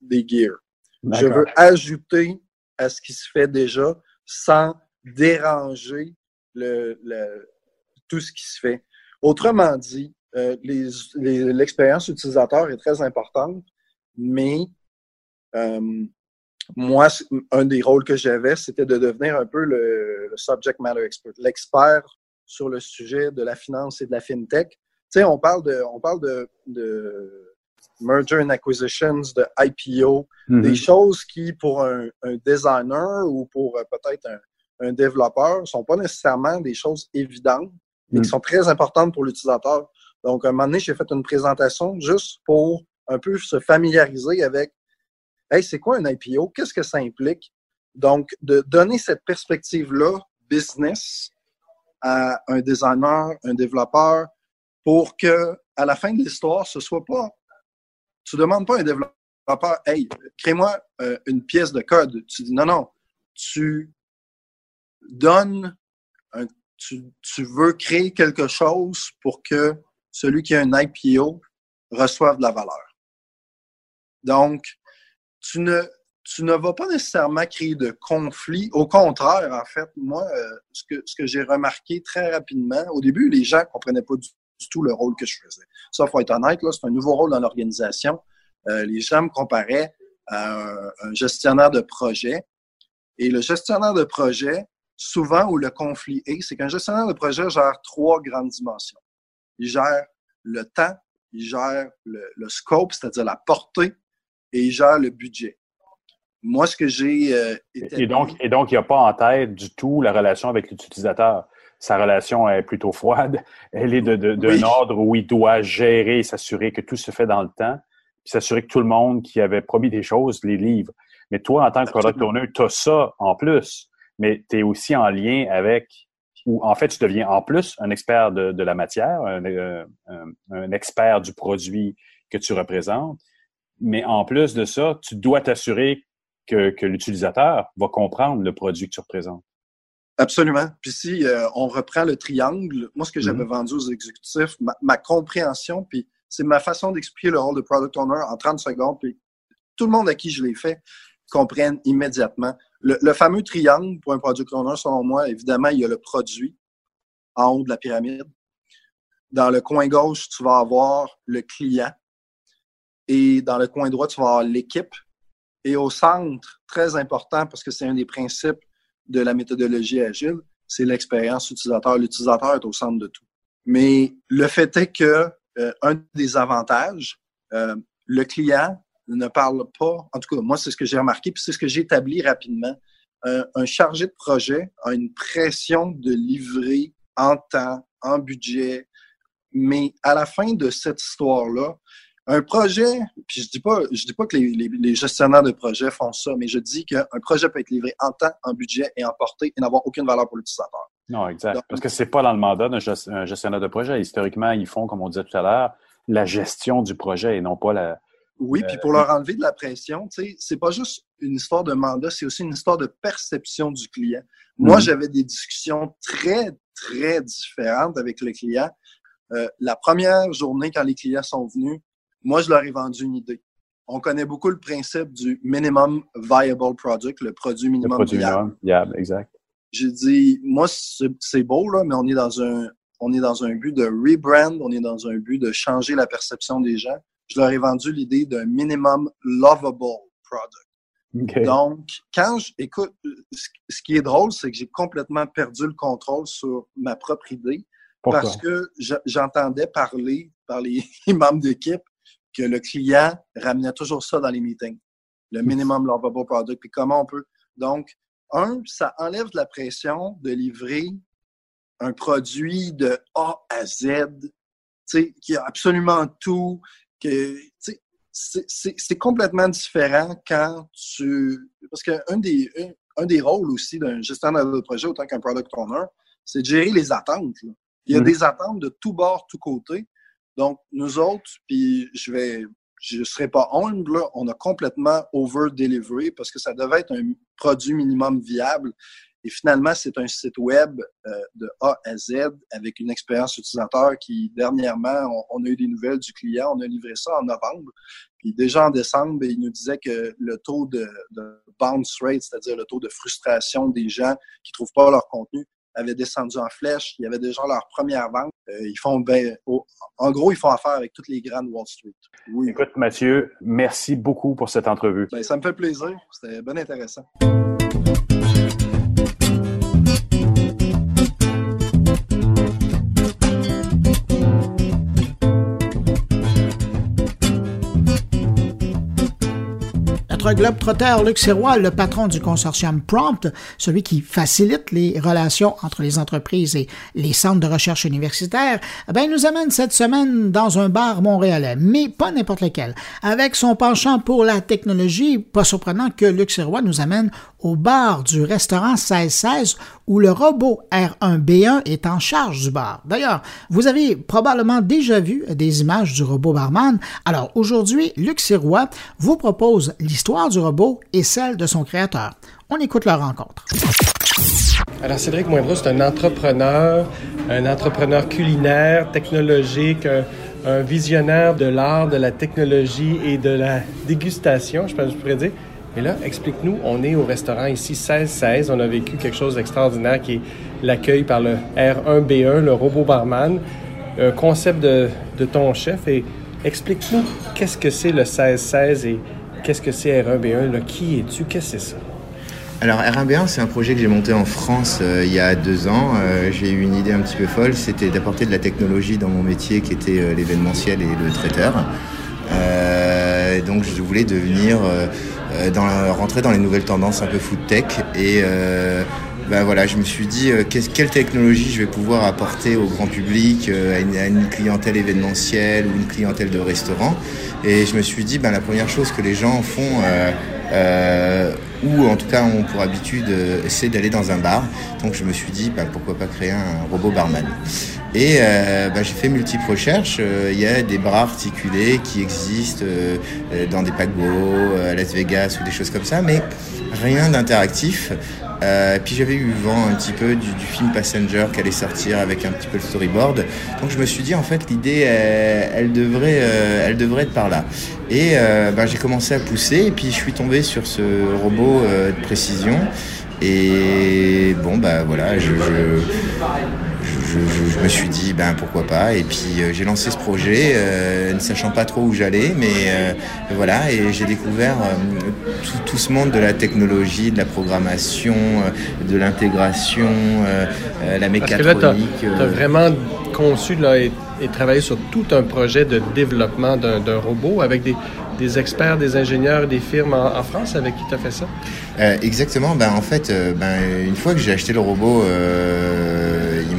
des gears. Je veux ajouter à ce qui se fait déjà sans déranger le, le- tout ce qui se fait. Autrement dit, euh, les- les- l'expérience utilisateur est très importante, mais euh, moi, un des rôles que j'avais, c'était de devenir un peu le, le subject matter expert, l'expert sur le sujet de la finance et de la fintech. Tu sais, on parle de, on parle de, de merger and acquisitions, de IPO, Mhm. des choses qui, pour un, un designer ou pour euh, peut-être un, un développeur, sont pas nécessairement des choses évidentes, mais Mm. qui sont très importantes pour l'utilisateur. Donc, à un moment donné, j'ai fait une présentation juste pour un peu se familiariser avec Hey, c'est quoi un IPO? Qu'est-ce que ça implique? Donc, de donner cette perspective-là, business, à un designer, un développeur, pour que, à la fin de l'histoire, ce soit pas. Tu demandes pas à un développeur, hey, crée-moi euh, une pièce de code. Tu dis non, non. Tu donnes, un- tu, veux créer quelque chose pour que celui qui a un IPO reçoive de la valeur. Donc, tu ne, tu ne vas pas nécessairement créer de conflit. Au contraire, en fait, moi, euh, ce que, ce que j'ai remarqué très rapidement, au début, les gens ne comprenaient pas du, tout le rôle que je faisais. Ça, faut être honnête, c'est un nouveau rôle dans l'organisation. Euh, les gens me comparaient à un gestionnaire de projet. Et le gestionnaire de projet, souvent où le conflit est, c'est qu'un gestionnaire de projet gère trois grandes dimensions. Il gère le temps, il gère le, le scope, c'est-à-dire la portée, et il gère le budget. Moi, ce que j'ai euh, Et donc, et donc, il n'y a pas en tête du tout la relation avec l'utilisateur. Sa relation est plutôt froide. Elle est d'un de, de, Oui. ordre où il doit gérer et s'assurer que tout se fait dans le temps, puis s'assurer que tout le monde qui avait promis des choses les livre. Mais toi, en tant que product owner, tu as ça en plus, mais tu es aussi en lien avec, ou en fait, tu deviens en plus un expert de, de la matière, un, euh, un- un expert du produit que tu représentes. Mais en plus de ça, tu dois t'assurer que, que l'utilisateur va comprendre le produit que tu représentes. Absolument. Puis si euh, on reprend le triangle, moi, ce que j'avais Mhm. vendu aux exécutifs, ma, ma compréhension, puis c'est ma façon d'expliquer le rôle de product owner en 30 secondes, puis tout le monde à qui je l'ai fait, comprennent immédiatement. Le, fameux triangle pour un product owner, selon moi, évidemment, il y a le produit en haut de la pyramide. Dans le coin gauche, tu vas avoir le client. Et dans le coin droit, tu vas avoir l'équipe. Et au centre, très important, parce que c'est un des principes de la méthodologie agile, c'est l'expérience utilisateur. L'utilisateur est au centre de tout. Mais le fait est que euh, un des avantages, euh, le client ne parle pas, en tout cas, moi, c'est ce que j'ai remarqué, puis c'est ce que j'ai établi rapidement. un chargé de projet a une pression de livrer en temps, en budget, mais à la fin de cette histoire-là, un projet, puis je dis pas, je dis pas que les, gestionnaires de projet font ça, mais je dis qu'un projet peut être livré en temps, en budget et en portée et n'avoir aucune valeur pour l'utilisateur. Non, exact. Parce que c'est pas dans le mandat d'un gestionnaire de projet. Historiquement, ils font, comme on disait tout à l'heure, la gestion du projet et non pas la. Oui, puis pour leur enlever de la pression, tu sais, c'est pas juste une histoire de mandat, c'est aussi une histoire de perception du client. Moi, mm. j'avais des discussions très, très différentes avec le client. Euh, la première journée, quand les clients sont venus, moi, je leur ai vendu une idée. On connaît beaucoup le principe du minimum viable product, le produit minimum le produit viable. viable. exact. J'ai dit, moi, c'est beau, là, mais on est dans un, on est dans un but de rebrand, on est dans un but de changer la perception des gens. Je leur ai vendu l'idée d'un minimum lovable product. Donc, quand je, écoute, ce qui est drôle, c'est que j'ai complètement perdu le contrôle sur ma propre idée parce que j'entendais parler par [LAUGHS] les membres d'équipe que le client ramenait toujours ça dans les meetings. Le minimum lovable product. Puis comment on peut. Donc, un, ça enlève de la pression de livrer un produit de A à Z, qui a absolument tout, que c'est complètement différent quand tu. Parce qu'un des, un, des rôles aussi d'un gestionnaire de projet, autant qu'un product owner, c'est de gérer les attentes. Il y a mm-hmm. des attentes de tout bord, tout côté. Donc, nous autres, puis je vais, je serai pas humble, on a complètement over-delivery parce que ça devait être un produit minimum viable. Et finalement, c'est un site web euh, de A à Z avec une expérience utilisateur qui, dernièrement, on, a eu des nouvelles du client. On a livré ça en novembre. Puis déjà en décembre, il nous disait que le taux de, de bounce rate, c'est-à-dire le taux de frustration des gens qui trouvent pas leur contenu, avait descendu en flèche. Il y avait déjà leur première vente. Euh, ils font ben, en gros, ils font affaire avec toutes les grandes Wall Street. Oui. Écoute, Mathieu, merci beaucoup pour cette entrevue. Ben, ça me fait plaisir. C'était bien intéressant. Notre globe-trotter Luc Sirois, le patron du consortium Prompt, celui qui facilite les relations entre les entreprises et les centres de recherche universitaires, eh ben, nous amène cette semaine dans un bar montréalais, mais pas n'importe lequel. Avec son penchant pour la technologie, pas surprenant que Luc Sirois nous amène au bar du restaurant 1616 où le robot R1B1 est en charge du bar. D'ailleurs, vous avez probablement déjà vu des images du robot barman. Alors aujourd'hui, Luc Sirois vous propose l'histoire du robot et celle de son créateur. On écoute leur rencontre. Alors Cédric Moindreau, c'est un entrepreneur, un entrepreneur culinaire, technologique, un, visionnaire de l'art, de la technologie et de la dégustation, je pense que je pourrais dire. Et là, explique-nous, on est au restaurant ici 1616. On a vécu quelque chose d'extraordinaire qui est l'accueil par le R1B1, le robot barman, un concept de, ton chef. Et explique-nous qu'est-ce que c'est le 1616 et qu'est-ce que c'est R1B1. Qui es-tu? Qu'est-ce que c'est ça? Alors R1B1, c'est un projet que j'ai monté en France euh, il y a deux ans. Euh, j'ai eu une idée un petit peu folle, c'était d'apporter de la technologie dans mon métier qui était euh, l'événementiel et le traiteur. donc je voulais devenir euh, dans rentrer dans les nouvelles tendances un peu food tech et ben voilà, je me suis dit euh, quelle technologie je vais pouvoir apporter au grand public, à, une, clientèle événementielle ou une clientèle de restaurant. Et je me suis dit, ben, la première chose que les gens font, ou en tout cas ont pour habitude, c'est d'aller dans un bar. Donc je me suis dit, ben, pourquoi pas créer un robot barman. Et euh, bah, j'ai fait multiples recherches. Euh, il y a des bras articulés qui existent euh, dans des paquebots à Las Vegas ou des choses comme ça, mais rien d'interactif. Euh, puis j'avais eu vent un petit peu du, film Passenger qui allait sortir avec un petit peu le storyboard. Donc je me suis dit en fait l'idée elle, devrait euh, elle devrait être par là. Et euh, ben, j'ai commencé à pousser et puis je suis tombé sur ce robot de précision. Et bon bah voilà, je, je, me suis dit ben pourquoi pas et puis euh, j'ai lancé ce projet euh, ne sachant pas trop où j'allais mais euh, voilà et j'ai découvert tout, ce monde de la technologie de la programmation de l'intégration la mécatronique tu as, vraiment conçu là, et, travaillé sur tout un projet de développement d'un robot avec des, des, experts, des ingénieurs, des firmes en, France avec qui tu as fait ça? exactement. Ben, en fait, ben, une fois que j'ai acheté le robot,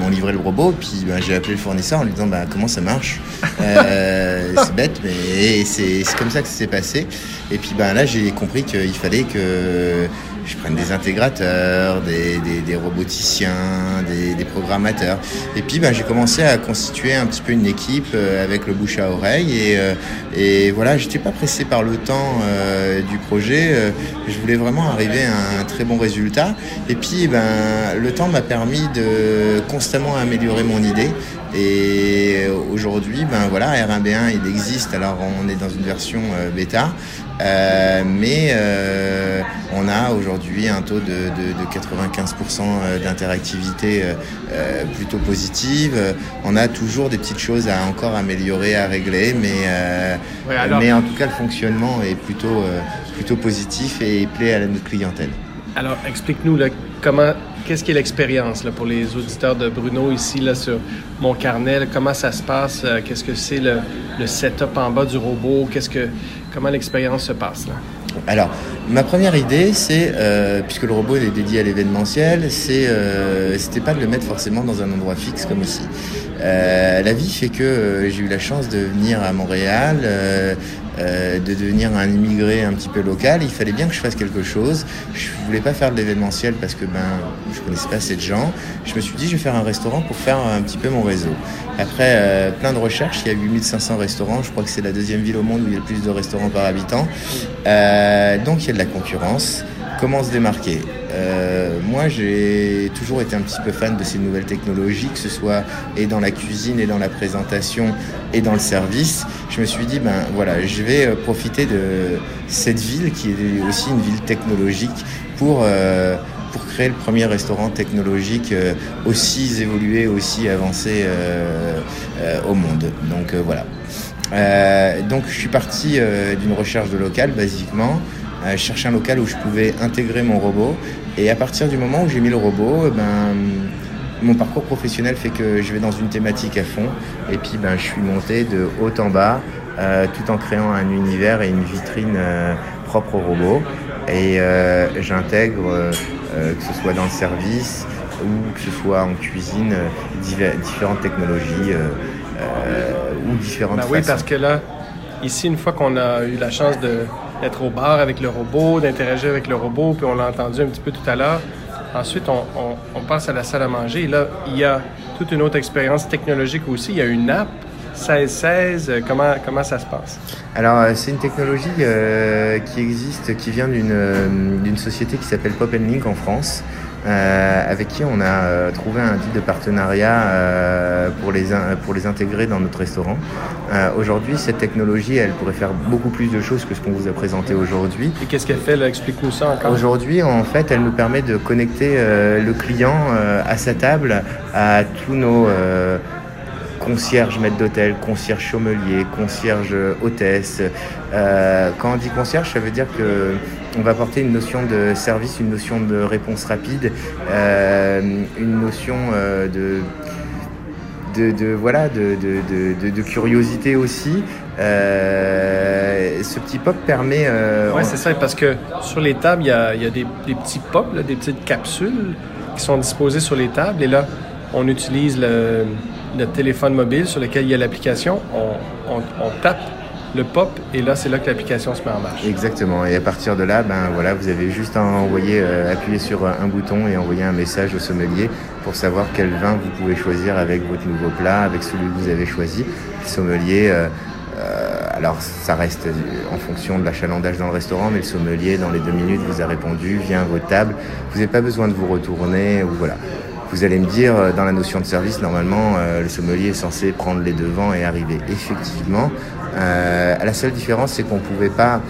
livré le robot, puis ben, j'ai appelé le fournisseur en lui disant ben, comment ça marche? Euh, c'est bête, mais c'est comme ça que ça s'est passé. Et puis ben, là, j'ai compris qu'il fallait que je prenne des intégrateurs, des, des, roboticiens, des, des, programmateurs. Et puis ben, j'ai commencé à constituer un petit peu une équipe euh, avec le bouche à oreille. Et, euh, et voilà, j'étais pas pressé par le temps euh, du projet. je voulais vraiment arriver à un très bon résultat. Et puis ben, le temps m'a permis de constamment améliorer mon idée. Et aujourd'hui, ben voilà, R1B1 il existe. Alors on est dans une version bêta, euh, mais euh, on a aujourd'hui un taux de, de, 95% euh, d'interactivité plutôt positive. On a toujours des petites choses à encore améliorer, à régler, mais, mais en tout cas le fonctionnement est plutôt, plutôt positif et plaît à notre clientèle. Alors explique-nous comment qu'est-ce qui est l'expérience pour les auditeurs de Bruno ici là, sur mon carnet? comment ça se passe? Qu'est-ce que c'est le, le, setup en bas du robot? Qu'est-ce que Comment l'expérience se passe là? Alors, ma première idée, c'est, euh, puisque le robot est dédié à l'événementiel, c'est, euh, c'était pas de le mettre forcément dans un endroit fixe comme ici. Euh, la vie fait que j'ai eu la chance de venir à Montréal, euh, de devenir un immigré un petit peu local, il fallait bien que je fasse quelque chose. Je voulais pas faire de l'événementiel parce que ben je connaissais pas assez de gens. Je me suis dit je vais faire un restaurant pour faire un petit peu mon réseau. Après euh, plein de recherches, il y a 8500 restaurants. Je crois que c'est la deuxième ville au monde où il y a le plus de restaurants par habitant. Euh, donc il y a de la concurrence. Comment se démarquer euh, moi, j'ai toujours été un petit peu fan de ces nouvelles technologies, que ce soit et dans la cuisine, et dans la présentation, et dans le service. Je me suis dit, ben voilà, je vais euh, profiter de cette ville qui est aussi une ville technologique pour euh, pour créer le premier restaurant technologique aussi évolué, aussi avancé au monde. Donc voilà. donc je suis parti d'une recherche de local, basiquement. Je cherchais un local où je pouvais intégrer mon robot et à partir du moment où j'ai mis le robot, ben, mon parcours professionnel fait que je vais dans une thématique à fond. Et puis ben, je suis monté de haut en bas, euh, tout en créant un univers et une vitrine euh, propre au robot. Et euh, j'intègre, que ce soit dans le service ou que ce soit en cuisine, différentes technologies ou différentes ben Oui, parce que là, ici, une fois qu'on a eu la chance de d'être au bar avec le robot, d'interagir avec le robot, puis on l'a entendu un petit peu tout à l'heure. Ensuite, on, passe à la salle à manger. Là, il y a toute une autre expérience technologique aussi. Il y a une app 1616. Comment, comment ça se passe? Alors, euh, c'est une technologie euh, qui existe, qui vient d'une euh, société qui s'appelle Pop Link en France. Euh, avec qui on a euh, trouvé un type de partenariat euh, pour, les pour les intégrer dans notre restaurant. aujourd'hui, cette technologie, elle pourrait faire beaucoup plus de choses que ce qu'on vous a présenté aujourd'hui. Et qu'est-ce qu'elle fait? Explique-nous ça encore. Aujourd'hui, en fait, elle nous permet de connecter le client à sa table, à tous nos concierge maître d'hôtel, concierge chaummelier, concierge hôtesse. quand on dit concierge, ça veut dire que on va apporter une notion de service, une notion de réponse rapide, euh, une notion euh, de, voilà, de, de, curiosité aussi. Euh, ce petit pop permet. oui, c'est ça, parce que sur les tables, il y a, des, petits pops, des petites capsules qui sont disposées sur les tables. Et là, on utilise le, téléphone mobile sur lequel il y a l'application. on tape le pop, et là, c'est là que l'application se met en marche. Exactement. Et à partir de là, ben voilà, vous avez juste à envoyer, euh, appuyer sur un bouton et envoyer un message au sommelier pour savoir quel vin vous pouvez choisir avec votre nouveau plat, avec celui que vous avez choisi. Le sommelier. Euh, euh, alors ça reste en fonction de l'achalandage dans le restaurant, mais le sommelier dans les deux minutes vous a répondu, vient à votre table. Vous n'avez pas besoin de vous retourner ou voilà. Vous allez me dire, dans la notion de service, normalement, le sommelier est censé prendre les devants et arriver. Effectivement, la seule différence, c'est qu'on ne pouvait pas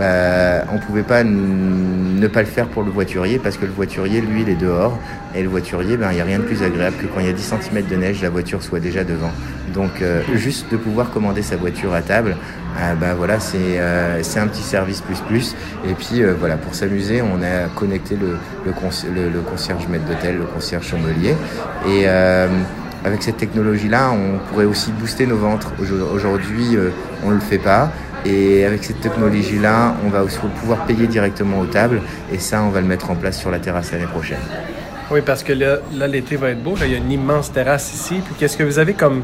euh, on pouvait pas ne pas le faire pour le voiturier parce que le voiturier, lui, il est dehors. Et le voiturier, ben, il n'y a rien de plus agréable que quand il y a 10 cm de neige, la voiture soit déjà devant. Donc, euh, juste de pouvoir commander sa voiture à table, euh, ben, voilà, c'est un petit service plus plus. Et puis, voilà, pour s'amuser, on a connecté le, le, concierge maître d'hôtel, le concierge sommelier. Et avec cette technologie-là, on pourrait aussi booster nos ventres. Aujourd'hui, on ne le fait pas. Et avec cette technologie-là, on va aussi pouvoir payer directement aux tables. Et ça, on va le mettre en place sur la terrasse l'année prochaine. Oui, parce que là, l'été va être beau. il y a une immense terrasse ici. Puis qu'est-ce que vous avez comme,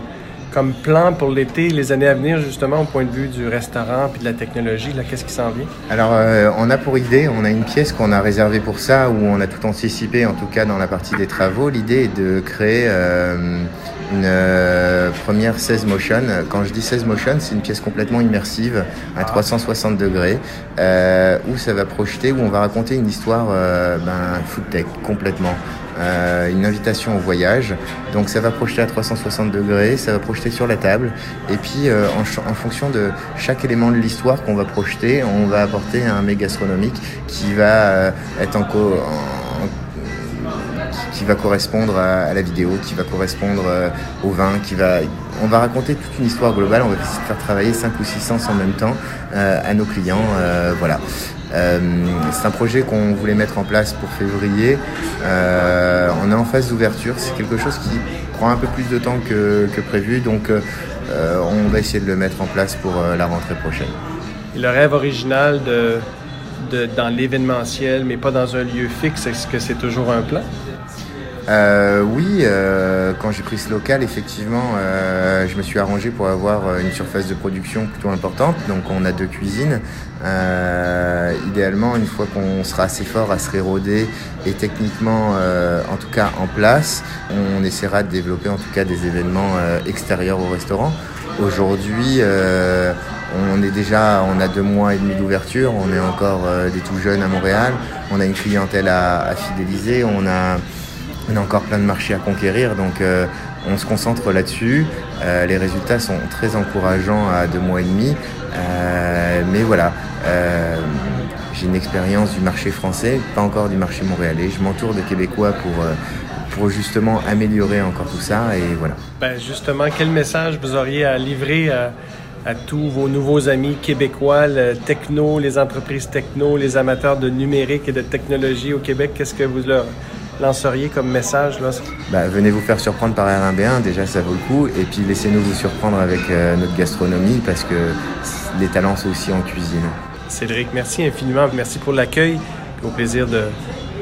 comme plan pour l'été, les années à venir, justement, au point de vue du restaurant puis de la technologie? Là, qu'est-ce qui s'en vient? Alors, euh, on a pour idée, on a une pièce qu'on a réservée pour ça, où on a tout anticipé, en tout cas dans la partie des travaux. L'idée est de créer... Euh, une euh, première 16 motion. Quand je dis 16 motion, c'est une pièce complètement immersive à 360 degrés euh, où ça va projeter, où on va raconter une histoire euh, ben, food tech complètement. Euh, une invitation au voyage. Donc ça va projeter à 360 degrés, ça va projeter sur la table. Et puis euh, en, en, fonction de chaque élément de l'histoire qu'on va projeter, on va apporter un mets gastronomique qui va être en, co en qui va correspondre à, la vidéo, qui va correspondre euh, au vin, qui va. On va raconter toute une histoire globale. On va essayer de faire travailler 5 ou 6 sens en même temps euh, à nos clients. Euh, voilà. c'est un projet qu'on voulait mettre en place pour février. on est en phase d'ouverture. C'est quelque chose qui prend un peu plus de temps que, prévu. Donc, on va essayer de le mettre en place pour la rentrée prochaine. le rêve original de, dans l'événementiel, mais pas dans un lieu fixe, est-ce que c'est toujours un plan? Euh, oui, euh, quand j'ai pris ce local, effectivement, euh, je me suis arrangé pour avoir une surface de production plutôt importante. Donc on a deux cuisines. idéalement, une fois qu'on sera assez fort à se réroder et techniquement, en tout cas en place, on essaiera de développer en tout cas des événements extérieurs au restaurant. Aujourd'hui, on est déjà, on a deux mois et demi d'ouverture, on est encore des tout jeunes à Montréal, on a une clientèle à, à fidéliser, on a on a encore plein de marchés à conquérir, donc euh, on se concentre là-dessus. Euh, les résultats sont très encourageants à deux mois et demi. Euh, mais voilà, j'ai une expérience du marché français, pas encore du marché montréalais. Je m'entoure de Québécois pour, pour justement améliorer encore tout ça. Et voilà. Ben justement, quel message vous auriez à livrer à, tous vos nouveaux amis québécois, le techno, les entreprises techno, les amateurs de numérique et de technologie au Québec? Qu'est-ce que vous leur lanceriez comme message là? Bah, venez vous faire surprendre par R1B1, déjà ça vaut le coup. Et puis laissez-nous vous surprendre avec euh, notre gastronomie parce que les talents sont aussi en cuisine. Cédric, merci infiniment. Merci pour l'accueil. Au plaisir de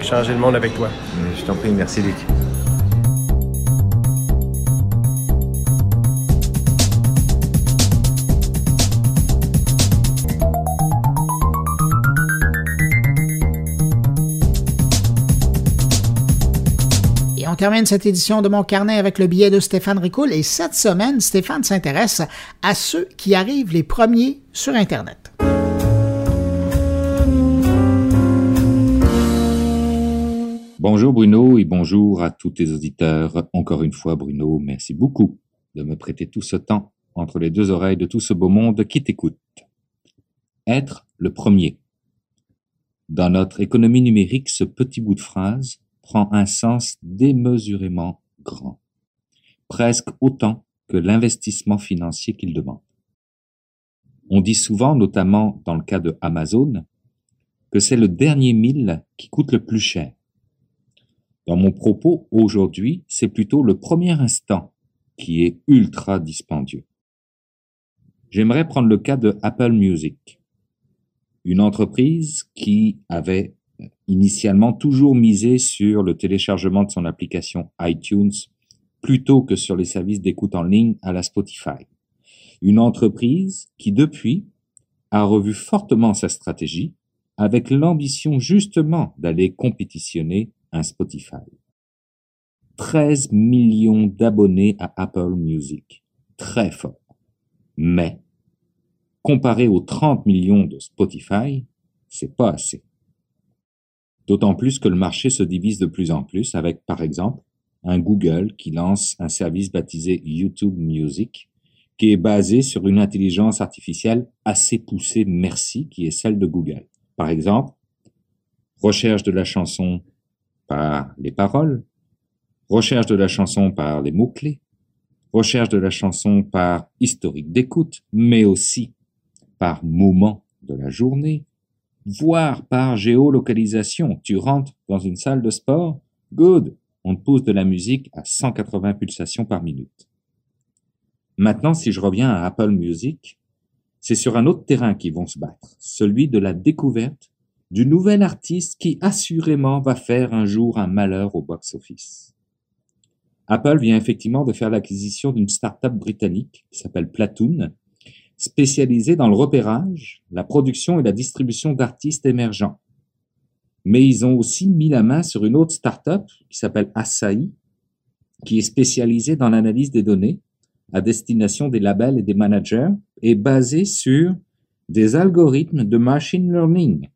changer le monde avec toi. Je t'en prie, merci Luc. Termine cette édition de mon carnet avec le billet de Stéphane Ricoul et cette semaine, Stéphane s'intéresse à ceux qui arrivent les premiers sur Internet. Bonjour Bruno et bonjour à tous tes auditeurs. Encore une fois Bruno, merci beaucoup de me prêter tout ce temps entre les deux oreilles de tout ce beau monde qui t'écoute. Être le premier. Dans notre économie numérique, ce petit bout de phrase prend un sens démesurément grand, presque autant que l'investissement financier qu'il demande. On dit souvent, notamment dans le cas de Amazon, que c'est le dernier mille qui coûte le plus cher. Dans mon propos aujourd'hui, c'est plutôt le premier instant qui est ultra dispendieux. J'aimerais prendre le cas de Apple Music, une entreprise qui avait initialement toujours misé sur le téléchargement de son application iTunes plutôt que sur les services d'écoute en ligne à la Spotify. Une entreprise qui, depuis, a revu fortement sa stratégie avec l'ambition justement d'aller compétitionner un Spotify. 13 millions d'abonnés à Apple Music. Très fort. Mais comparé aux 30 millions de Spotify, c'est pas assez. D'autant plus que le marché se divise de plus en plus avec, par exemple, un Google qui lance un service baptisé YouTube Music, qui est basé sur une intelligence artificielle assez poussée, merci, qui est celle de Google. Par exemple, recherche de la chanson par les paroles, recherche de la chanson par les mots-clés, recherche de la chanson par historique d'écoute, mais aussi par moment de la journée, voire par géolocalisation. Tu rentres dans une salle de sport, good, on te pose de la musique à 180 pulsations par minute. Maintenant, si je reviens à Apple Music, c'est sur un autre terrain qu'ils vont se battre, celui de la découverte du nouvel artiste qui assurément va faire un jour un malheur au box-office. Apple vient effectivement de faire l'acquisition d'une start-up britannique qui s'appelle Platoon, spécialisée dans le repérage, la production et la distribution d'artistes émergents. Mais ils ont aussi mis la main sur une autre start-up qui s'appelle Asahi, qui est spécialisée dans l'analyse des données à destination des labels et des managers et basée sur des algorithmes de machine learning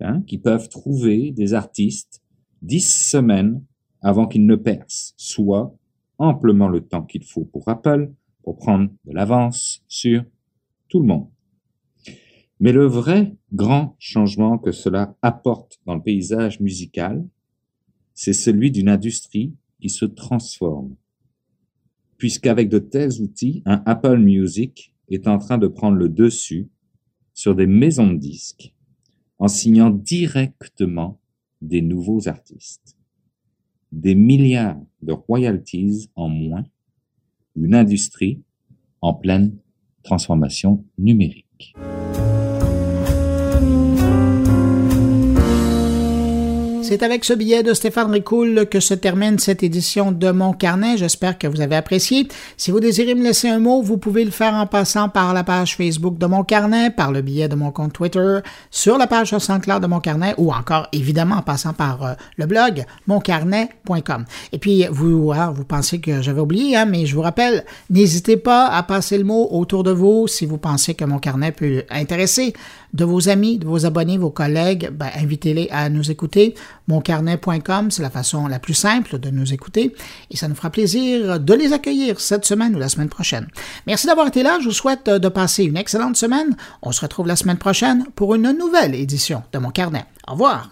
hein, qui peuvent trouver des artistes dix semaines avant qu'ils ne percent, soit amplement le temps qu'il faut pour Apple pour prendre de l'avance sur tout le monde. Mais le vrai grand changement que cela apporte dans le paysage musical, c'est celui d'une industrie qui se transforme. Puisqu'avec de tels outils, un Apple Music est en train de prendre le dessus sur des maisons de disques en signant directement des nouveaux artistes des milliards de royalties en moins, une industrie en pleine transformation numérique. C'est avec ce billet de Stéphane Ricoul que se termine cette édition de Mon Carnet. J'espère que vous avez apprécié. Si vous désirez me laisser un mot, vous pouvez le faire en passant par la page Facebook de Mon Carnet, par le billet de mon compte Twitter, sur la page Saint-Clair de Mon Carnet ou encore évidemment en passant par euh, le blog moncarnet.com. Et puis vous, ah, vous pensez que j'avais oublié, hein, mais je vous rappelle, n'hésitez pas à passer le mot autour de vous si vous pensez que Mon Carnet peut intéresser de vos amis, de vos abonnés, vos collègues, ben, invitez-les à nous écouter. Moncarnet.com, c'est la façon la plus simple de nous écouter et ça nous fera plaisir de les accueillir cette semaine ou la semaine prochaine. Merci d'avoir été là. Je vous souhaite de passer une excellente semaine. On se retrouve la semaine prochaine pour une nouvelle édition de Mon Carnet. Au revoir.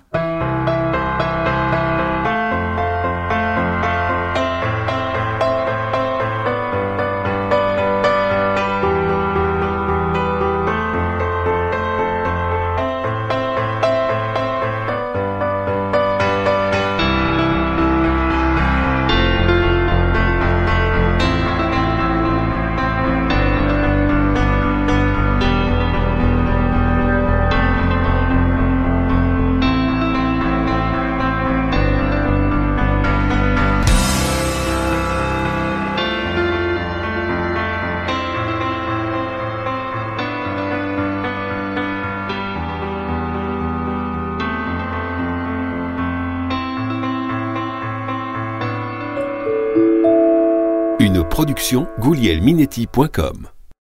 Production goulielminetti.com